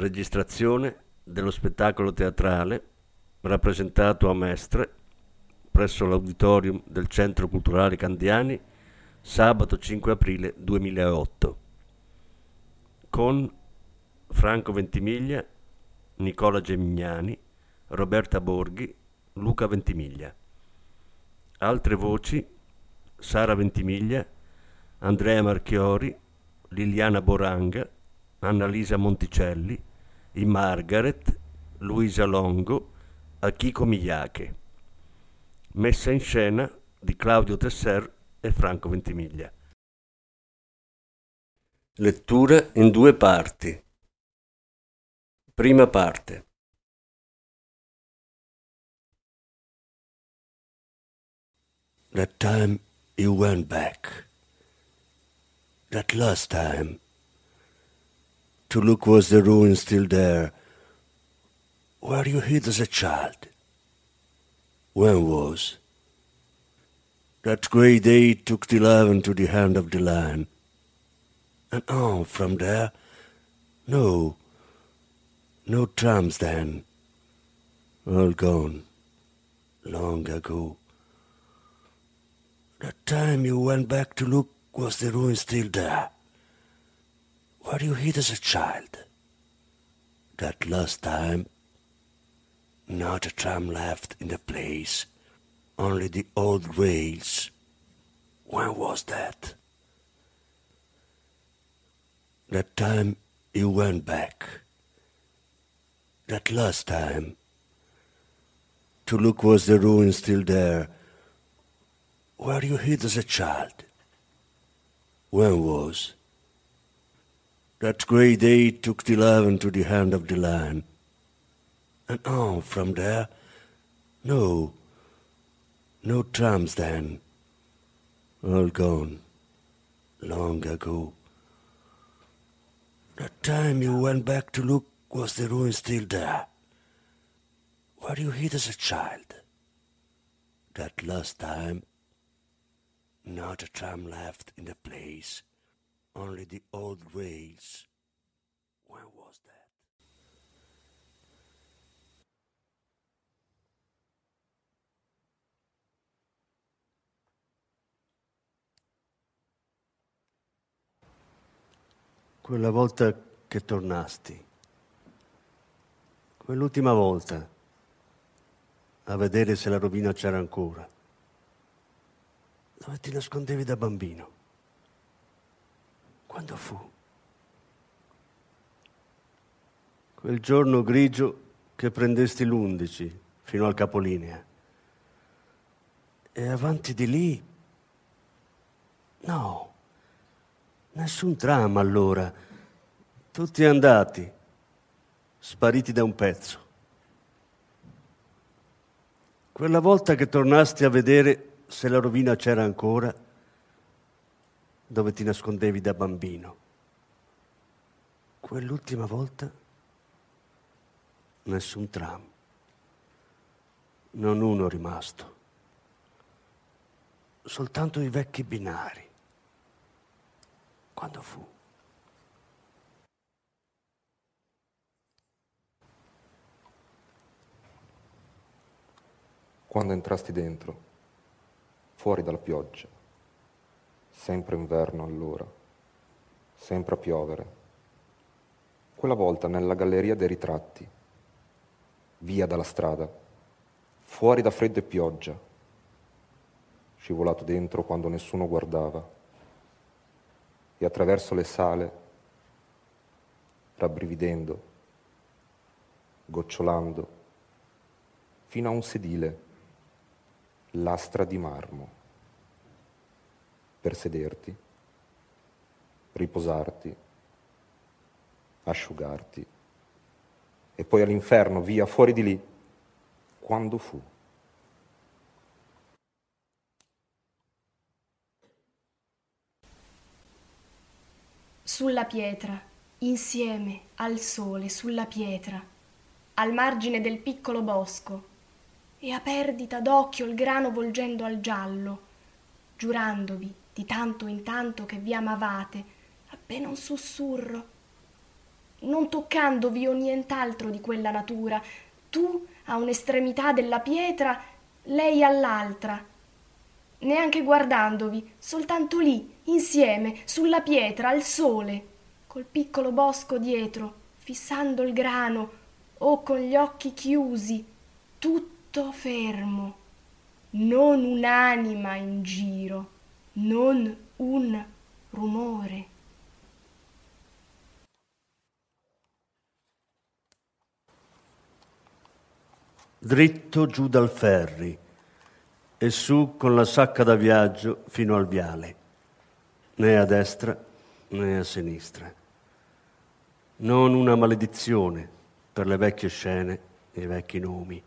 Registrazione dello spettacolo teatrale rappresentato a Mestre presso l'auditorium del Centro Culturale Candiani sabato 5 aprile 2008 con Franco Ventimiglia, Nicola Gemignani, Roberta Borghi, Luca Ventimiglia. Altre voci Sara Ventimiglia, Andrea Marchiori, Liliana Boranga, Annalisa Monticelli, i Margaret, Luisa Longo, Akiko Miyake. Messa in scena di Claudio Tesser e Franco Ventimiglia. Lettura in due parti. Prima parte. That time you went back. that last time. To look was the ruin still there, where you hid as a child. When was? That grey day took the eleven to the hand of the lion. And on from there, no, no trams then, all gone, long ago. That time you went back to look was the ruin still there? Where you hid as a child? That last time, not a tram left in the place, only the old rails. When was that? That time you went back. That last time. To look was the ruin still there, where you hid as a child. When was? That grey day took the eleven to the hand of the lion. And on from there, no, no trams then. All gone, long ago. That time you went back to look, was the ruin still there? Where you hid as a child? That last time, not a tram left in the place, only the old rails. When was that? Quella volta che tornasti, quell'ultima volta, a vedere se la rovina c'era ancora dove ti nascondevi da bambino. Quando fu? Quel giorno grigio che prendesti l'undici fino al capolinea. E avanti di lì? No, nessun tram allora. Tutti andati, spariti da un pezzo. Quella volta che tornasti a vedere se la rovina c'era ancora, dove ti nascondevi da bambino. Quell'ultima volta nessun tram, non uno rimasto, soltanto i vecchi binari. Quando fu? Quando entrasti dentro fuori dalla pioggia. Sempre inverno allora, sempre a piovere. Quella volta nella galleria dei ritratti, via dalla strada, fuori da freddo e pioggia, scivolato dentro quando nessuno guardava, e attraverso le sale, rabbrividendo, gocciolando, fino a un sedile lastra di marmo per sederti, riposarti, asciugarti. E poi all'inferno, via, fuori di lì. Quando fu? Sulla pietra, insieme al sole, sulla pietra, al margine del piccolo bosco, e a perdita d'occhio il grano volgendo al giallo, giurandovi di tanto in tanto che vi amavate, appena un sussurro, non toccandovi o nient'altro di quella natura, tu a un'estremità della pietra, lei all'altra, neanche guardandovi, soltanto lì, insieme, sulla pietra, al sole, col piccolo bosco dietro, fissando il grano, o con gli occhi chiusi, tutto fermo, non un'anima in giro, non un rumore. Dritto giù dal ferri e su con la sacca da viaggio fino al viale, né a destra né a sinistra. Non una maledizione per le vecchie scene e i vecchi nomi.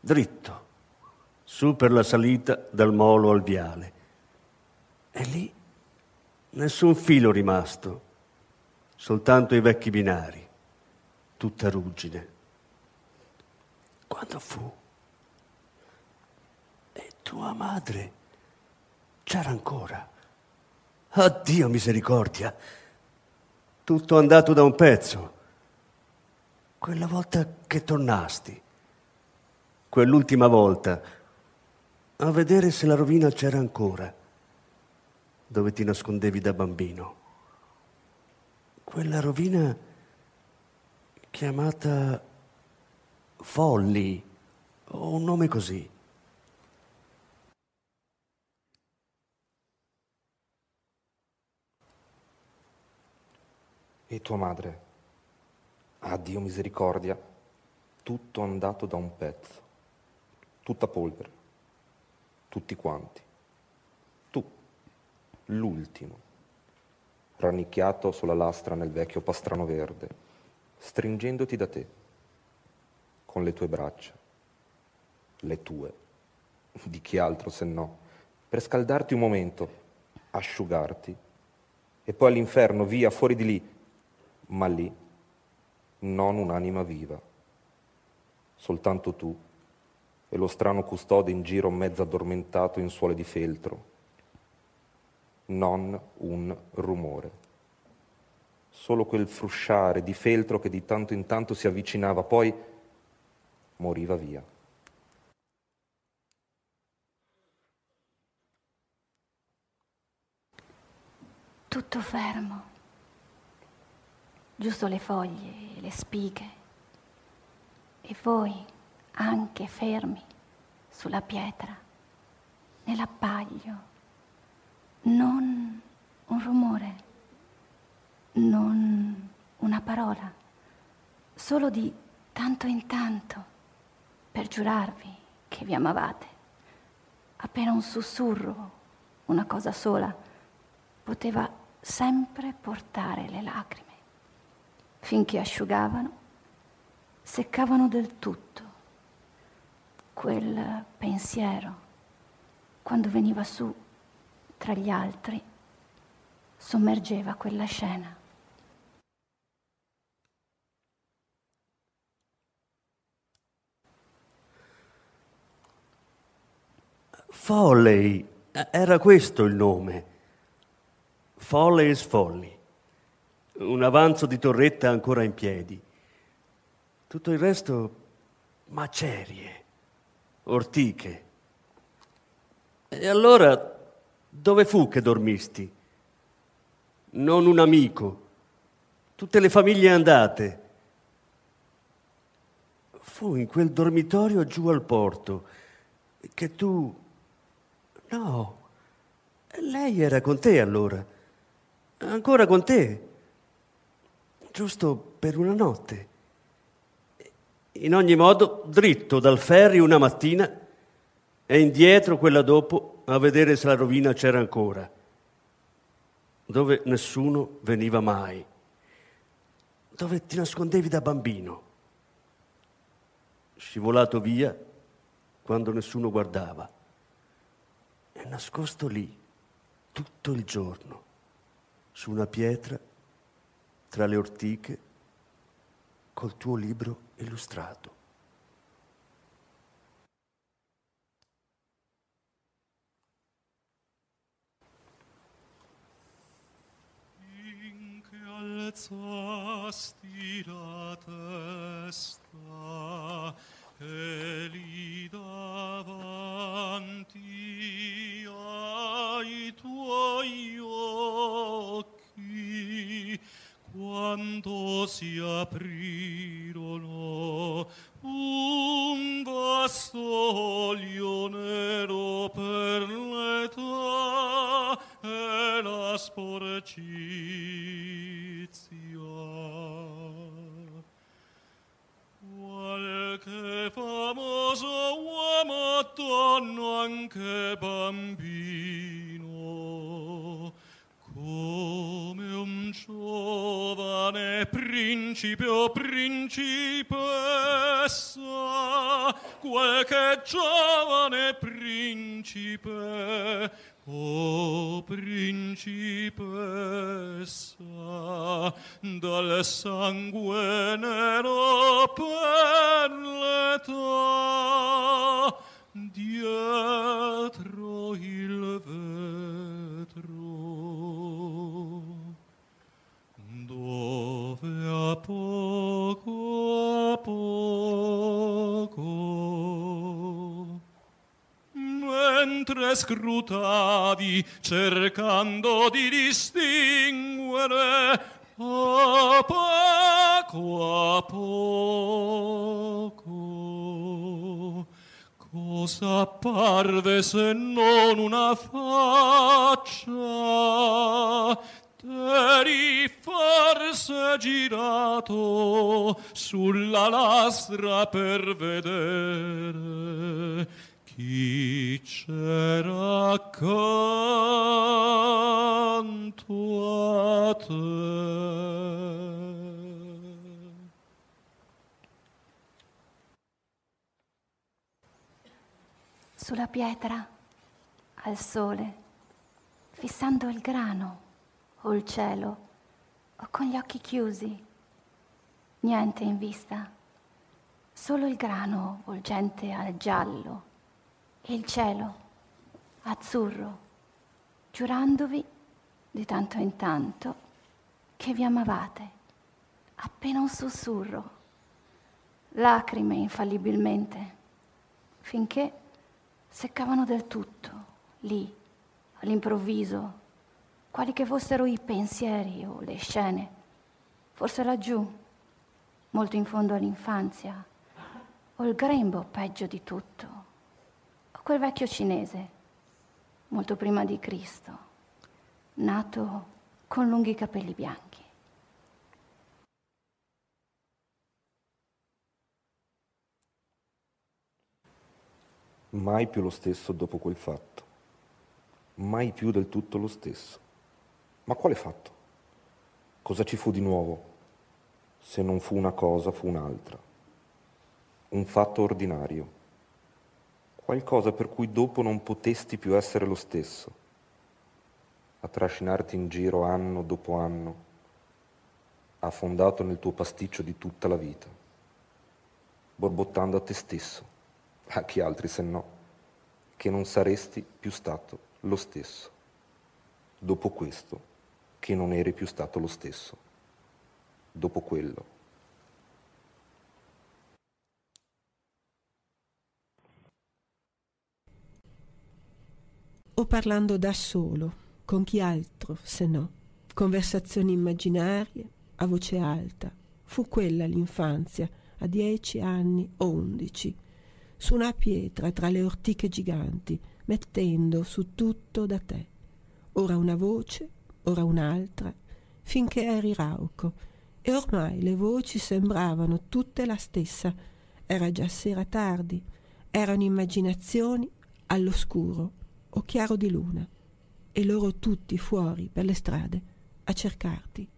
Dritto, su per la salita dal molo al viale. E lì nessun filo rimasto, soltanto i vecchi binari, tutta ruggine. Quando fu? E tua madre c'era ancora. Addio misericordia. Tutto andato da un pezzo quella volta che tornasti, quell'ultima volta, a vedere se la rovina c'era ancora, dove ti nascondevi da bambino. Quella rovina chiamata Folli, o un nome così. E tua madre? Ah, Dio misericordia, tutto andato da un pezzo, tutta polvere, tutti quanti. L'ultimo, rannicchiato sulla lastra nel vecchio pastrano verde, stringendoti da te, con le tue braccia, le tue, di chi altro se no, per scaldarti un momento, asciugarti, e poi all'inferno, via, fuori di lì, ma lì non un'anima viva, soltanto tu e lo strano custode in giro mezzo addormentato in suole di feltro, non un rumore, solo quel frusciare di feltro che di tanto in tanto si avvicinava, poi moriva via. Tutto fermo. Giusto le foglie le spighe, e voi anche fermi sulla pietra, nell'abbaglio, non un rumore, non una parola, solo di tanto in tanto per giurarvi che vi amavate. Appena un sussurro, una cosa sola, poteva sempre portare le lacrime finché asciugavano, seccavano del tutto quel pensiero quando veniva su tra gli altri, sommergeva quella scena. Foley, era questo il nome. Foley's Folly un avanzo di torretta ancora in piedi. Tutto il resto macerie, ortiche. E allora dove fu che dormisti? Non un amico, tutte le famiglie andate. Fu in quel dormitorio giù al porto che tu... No, lei era con te allora, ancora con te giusto per una notte. In ogni modo, dritto dal ferri una mattina e indietro quella dopo a vedere se la rovina c'era ancora, dove nessuno veniva mai. dove ti nascondevi da bambino. Scivolato via quando nessuno guardava. E nascosto lì tutto il giorno, su una pietra, tra le ortiche, col tuo libro illustrato. Alzasti la testa e lì davanti ai tuoi occhi quando si aprirono un vasto principessa, qualche giovane principe o principessa, dal sangue nero per l'età, dietro il vetro, mentre scrutavi cercando di distinguere a poco a poco. Cosa apparve se non una faccia? T'eri forse girato sulla lastra per vedere chi c'era accanto a te. Sulla pietra, al sole, fissando il grano o il cielo, o con gli occhi chiusi, niente in vista, solo il grano volgente al giallo e il cielo azzurro, giurandovi di tanto in tanto che vi amavate, appena un sussurro, lacrime infallibilmente, finché seccavano del tutto, lì, all'improvviso, quali che fossero i pensieri o le scene, forse laggiù, molto in fondo all'infanzia, o il grembo peggio di tutto quel vecchio cinese, molto prima di Cristo, nato con lunghi capelli bianchi. Mai più lo stesso dopo quel fatto, mai più del tutto lo stesso. Ma quale fatto? Cosa ci fu di nuovo? Se non fu una cosa, fu un'altra. Un fatto ordinario qualcosa per cui dopo non potesti più essere lo stesso, a trascinarti in giro anno dopo anno, affondato nel tuo pasticcio di tutta la vita, borbottando a te stesso, a chi altri se no, che non saresti più stato lo stesso, dopo questo, che non eri più stato lo stesso, dopo quello o parlando da solo, con chi altro se no, conversazioni immaginarie, a voce alta. Fu quella l'infanzia, a dieci anni o undici, su una pietra tra le ortiche giganti, mettendo su tutto da te. Ora una voce, ora un'altra, finché eri rauco, e ormai le voci sembravano tutte la stessa. Era già sera tardi, erano immaginazioni all'oscuro o chiaro di luna, e loro tutti fuori per le strade a cercarti.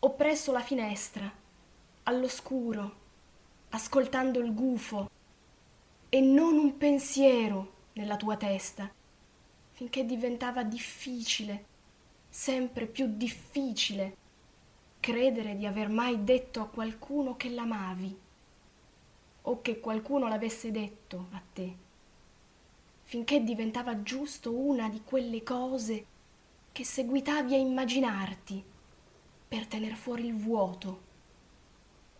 Ho presso la finestra, all'oscuro, ascoltando il gufo, e non un pensiero nella tua testa, finché diventava difficile, sempre più difficile, credere di aver mai detto a qualcuno che l'amavi o che qualcuno l'avesse detto a te, finché diventava giusto una di quelle cose che seguitavi a immaginarti per tener fuori il vuoto,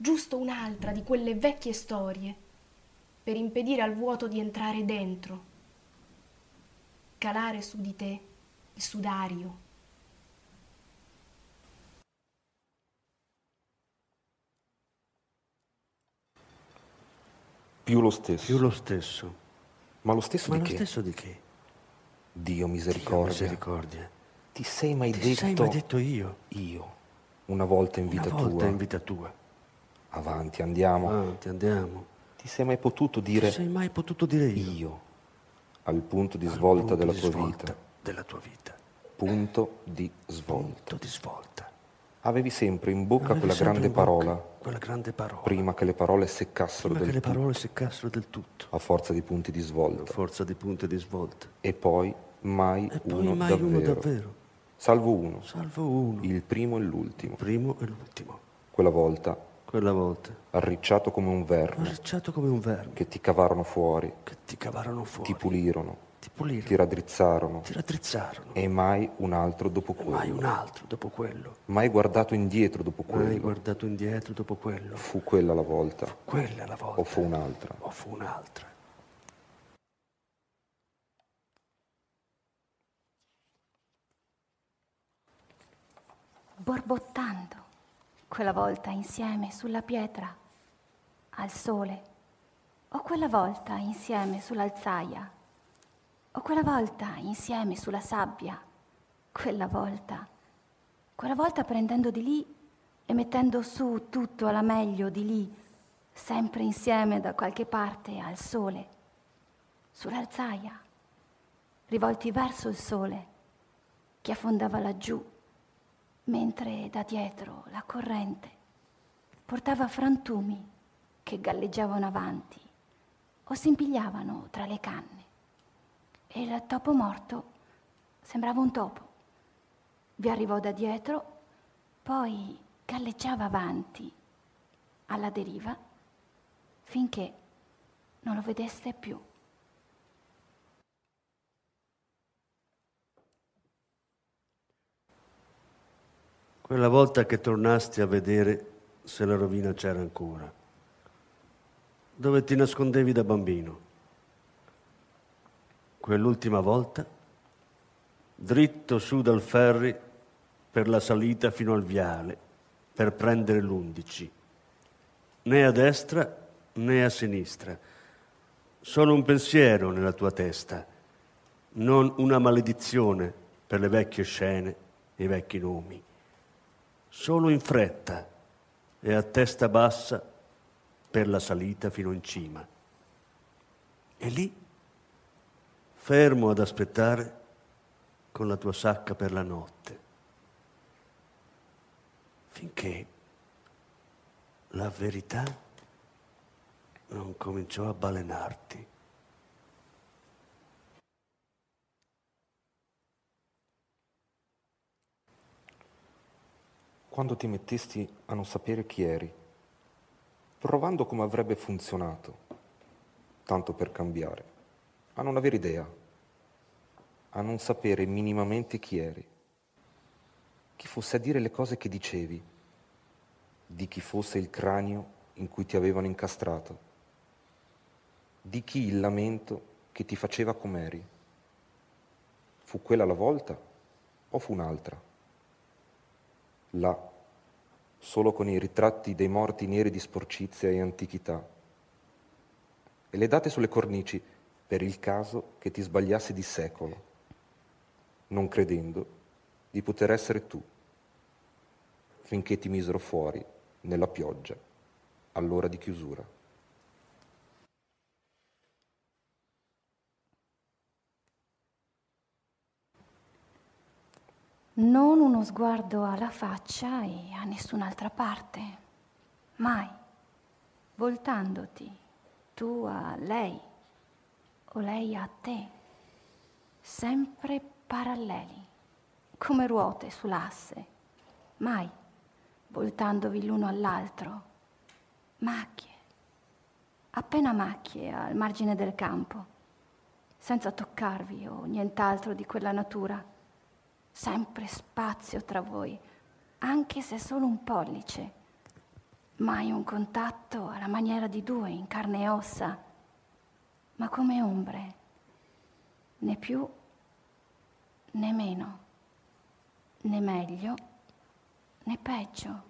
giusto un'altra di quelle vecchie storie per impedire al vuoto di entrare dentro, calare su di te il sudario. Più lo stesso. Più lo stesso. Ma lo stesso Ma di lo che? stesso di che? Dio Dio, misericordia. misericordia. Ti sei mai Ti detto sei mai detto io? io, una volta in vita Una volta tua, in vita tua. Avanti, andiamo. Avanti, andiamo. Ti sei mai potuto Ti dire sei mai potuto dire io? io, al punto di Al svolta punto della di tua svolta vita? Della tua vita. Punto di svolta. Punto di svolta. Avevi sempre in bocca Avevi quella grande bocca parola, Quella grande parola. prima che le parole seccassero Prima del che le tutto, parole seccassero del tutto. a forza di punti di A svolta. forza di punti di svolta. E poi mai E poi uno mai davvero. uno davvero. Salvo uno, Salvo uno. il primo e l'ultimo. Il primo e l'ultimo. Quella volta, Quella volta. arricciato come un verme, Arricciato come un verme. che ti cavarono fuori, Che ti cavarono fuori. ti pulirono, Ti pulirono. ti raddrizzarono, Ti raddrizzarono. e mai un altro dopo E mai quello. un altro dopo quello. Mai guardato indietro dopo Mai quello. guardato indietro dopo quello. Fu quella la volta, Quella la volta. o fu un'altra. O fu un'altra. borbottando, quella volta insieme sulla pietra, al sole, o quella volta insieme sull'alzaia, o quella volta insieme sulla sabbia, quella volta, quella volta prendendo di lì e mettendo su tutto alla meglio di lì, sempre insieme da qualche parte al sole, sull'alzaia, rivolti verso il sole che affondava laggiù mentre da dietro la corrente portava frantumi che galleggiavano avanti o si impigliavano tra le canne. E il topo morto sembrava un topo. Vi arrivò da dietro, poi galleggiava avanti alla deriva finché non lo vedeste più. Quella volta che tornasti a vedere se la rovina c'era ancora. Dove ti nascondevi da bambino. Quell'ultima volta, dritto su dal ferry per la salita fino al viale, per prendere l'undici. Né a destra né a sinistra. Solo un pensiero nella tua testa, non una maledizione per le vecchie scene e i vecchi nomi solo in fretta e a testa bassa per la salita fino in cima. E lì, fermo ad aspettare con la tua sacca per la notte, finché la verità non cominciò a balenarti. Quando ti mettesti a non sapere chi eri, provando come avrebbe funzionato, tanto per cambiare, a non avere idea, a non sapere minimamente chi eri, chi fosse a dire le cose che dicevi, di chi fosse il cranio in cui ti avevano incastrato, di chi il lamento che ti faceva com'eri. Fu quella la volta o fu un'altra? Là, solo con i ritratti dei morti neri di sporcizia e antichità, e le date sulle cornici per il caso che ti sbagliassi di secolo, non credendo di poter essere tu, finché ti misero fuori nella pioggia all'ora di chiusura. Non uno sguardo alla faccia e a nessun'altra parte. Mai. Voltandoti, tu a lei o lei a te. Sempre paralleli, come ruote sull'asse. Mai voltandovi l'uno all'altro. Macchie. Appena macchie al margine del campo, senza toccarvi o nient'altro di quella natura sempre spazio tra voi, anche se solo un pollice, mai un contatto alla maniera di due in carne e ossa, ma come ombre, né più né meno, né meglio né peggio,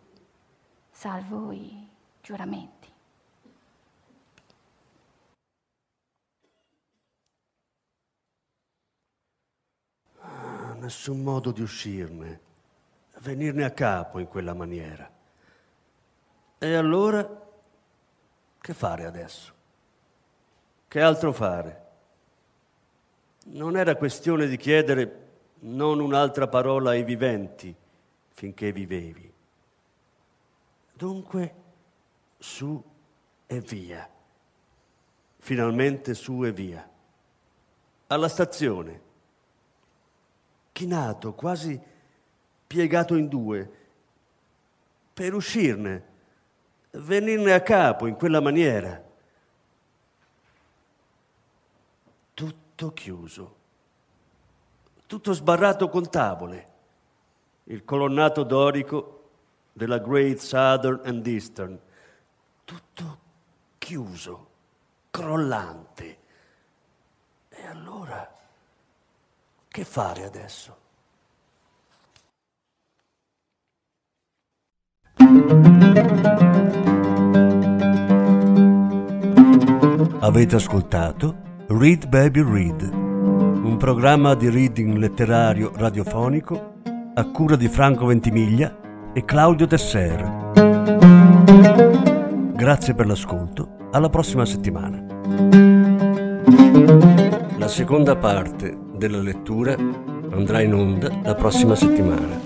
salvo i giuramenti. Nessun modo di uscirne, venirne a capo in quella maniera. E allora che fare adesso? Che altro fare? Non era questione di chiedere non un'altra parola ai viventi finché vivevi. Dunque, su e via. Finalmente su e via. Alla stazione chinato, quasi piegato in due, per uscirne, venirne a capo in quella maniera. Tutto chiuso, tutto sbarrato con tavole, il colonnato dorico della Great Southern and Eastern, tutto chiuso, crollante. E allora... Che fare adesso? Avete ascoltato Read Baby Read, un programma di reading letterario radiofonico a cura di Franco Ventimiglia e Claudio Tesser. Grazie per l'ascolto, alla prossima settimana. La seconda parte della lettura andrà in onda la prossima settimana.